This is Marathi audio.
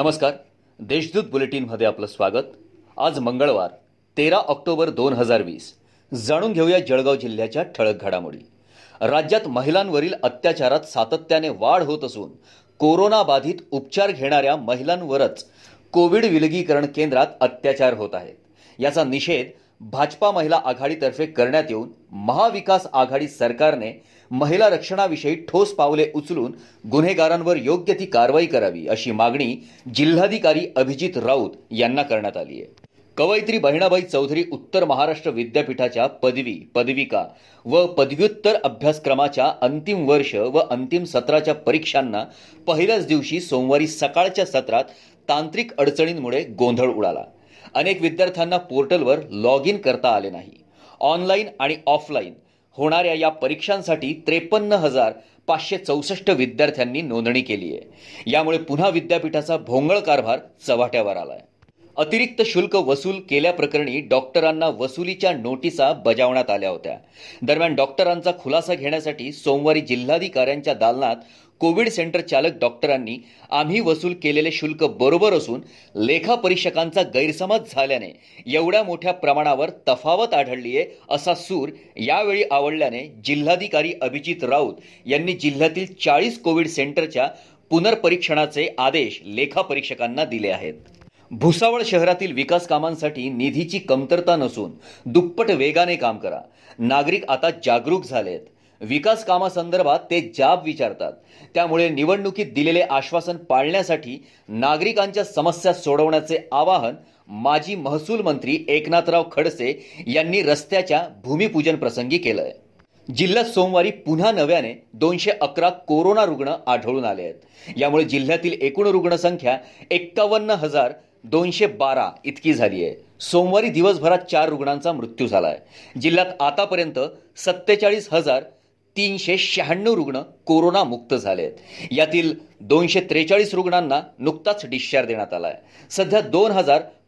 नमस्कार. देशदूत बुलेटिनमध्ये आपलं स्वागत. आज मंगळवार तेरा ऑक्टोबर दोन हजार वीस. जाणून घेऊया जळगाव जिल्ह्याच्या ठळक घडामोडी. राज्यात महिलांवरील अत्याचारात सातत्याने वाढ होत असून कोरोनाबाधित उपचार घेणाऱ्या महिलांवरच कोविड विलगीकरण केंद्रात अत्याचार होत आहेत. याचा निषेध भाजपा महिला आघाडीतर्फे करण्यात येऊन महाविकास आघाडी सरकारने महिला रक्षणाविषयी ठोस पावले उचलून गुन्हेगारांवर योग्य ती कारवाई करावी अशी मागणी जिल्हाधिकारी अभिजित राऊत यांना करण्यात आली आहे. कवयित्री बहिणाबाई चौधरी उत्तर महाराष्ट्र विद्यापीठाच्या पदवी पदविका व पदव्युत्तर अभ्यासक्रमाच्या अंतिम वर्ष व अंतिम सत्राच्या परीक्षांना पहिल्याच दिवशी सोमवारी सकाळच्या सत्रात तांत्रिक अडचणींमुळे गोंधळ उडाला. अनेक विद्यार्थ्यांना पोर्टलवर लॉग इन करता आले नाही. ऑनलाईन आणि ऑफलाईन होणाऱ्या या परीक्षांसाठी त्रेपन्न हजार पाचशे चौसष्ट विद्यार्थ्यांनी नोंदणी केली आहे. यामुळे पुन्हा विद्यापीठाचा भोंगळ कारभार चव्हाट्यावर आलाय. अतिरिक्त शुल्क वसूल केल्याप्रकरणी डॉक्टरांना वसुलीच्या नोटिसा बजावण्यात आल्या होत्या. दरम्यान डॉक्टरांचा खुलासा घेण्यासाठी सोमवारी जिल्हाधिकाऱ्यांच्या दालनात कोविड सेंटर चालक डॉक्टरांनी आम्ही वसूल केलेले शुल्क बरोबर असून लेखापरीक्षकांचा गैरसमज झाल्याने एवढ्या मोठ्या प्रमाणावर तफावत आढळली आहे असा सूर यावेळी आवडल्याने जिल्हाधिकारी अभिजित राऊत यांनी जिल्ह्यातील चाळीस कोविड सेंटरच्या पुनर्परीक्षणाचे आदेश लेखापरीक्षकांना दिले आहेत. भुसावळ शहरातील विकास कामांसाठी निधीची कमतरता नसून दुप्पट वेगाने काम करा. नागरिक आता जागरूक झालेत. विकास कामासंदर्भात ते जाब विचारतात. त्यामुळे निवडणुकीत दिलेले आश्वासन पाळण्यासाठी नागरिकांच्या समस्या सोडवण्याचे आवाहन माजी महसूल मंत्री एकनाथराव खडसे यांनी रस्त्याच्या भूमिपूजन प्रसंगी केलंय. जिल्ह्यात सोमवारी पुन्हा नव्याने दोनशे अकरा कोरोना रुग्ण आढळून आले आहेत यामुळे जिल्ह्यातील एकूण रुग्णसंख्या एक्कावन्न हजार दोनशे बारा इतकी झाली आहे सोमवारी दिवसभरात चार रुग्णांचा मृत्यू झाला आहे जिल्ह्यात आतापर्यंत सत्तेचाळीस हजार तीनशे शहाण्णव रुग्ण कोरोनामुक्त झाले आहेत यातील दोनशे त्रेचाळीस रुग्णांना नुकताच डिस्चार्ज देण्यात आला आहे सध्या दोन हजार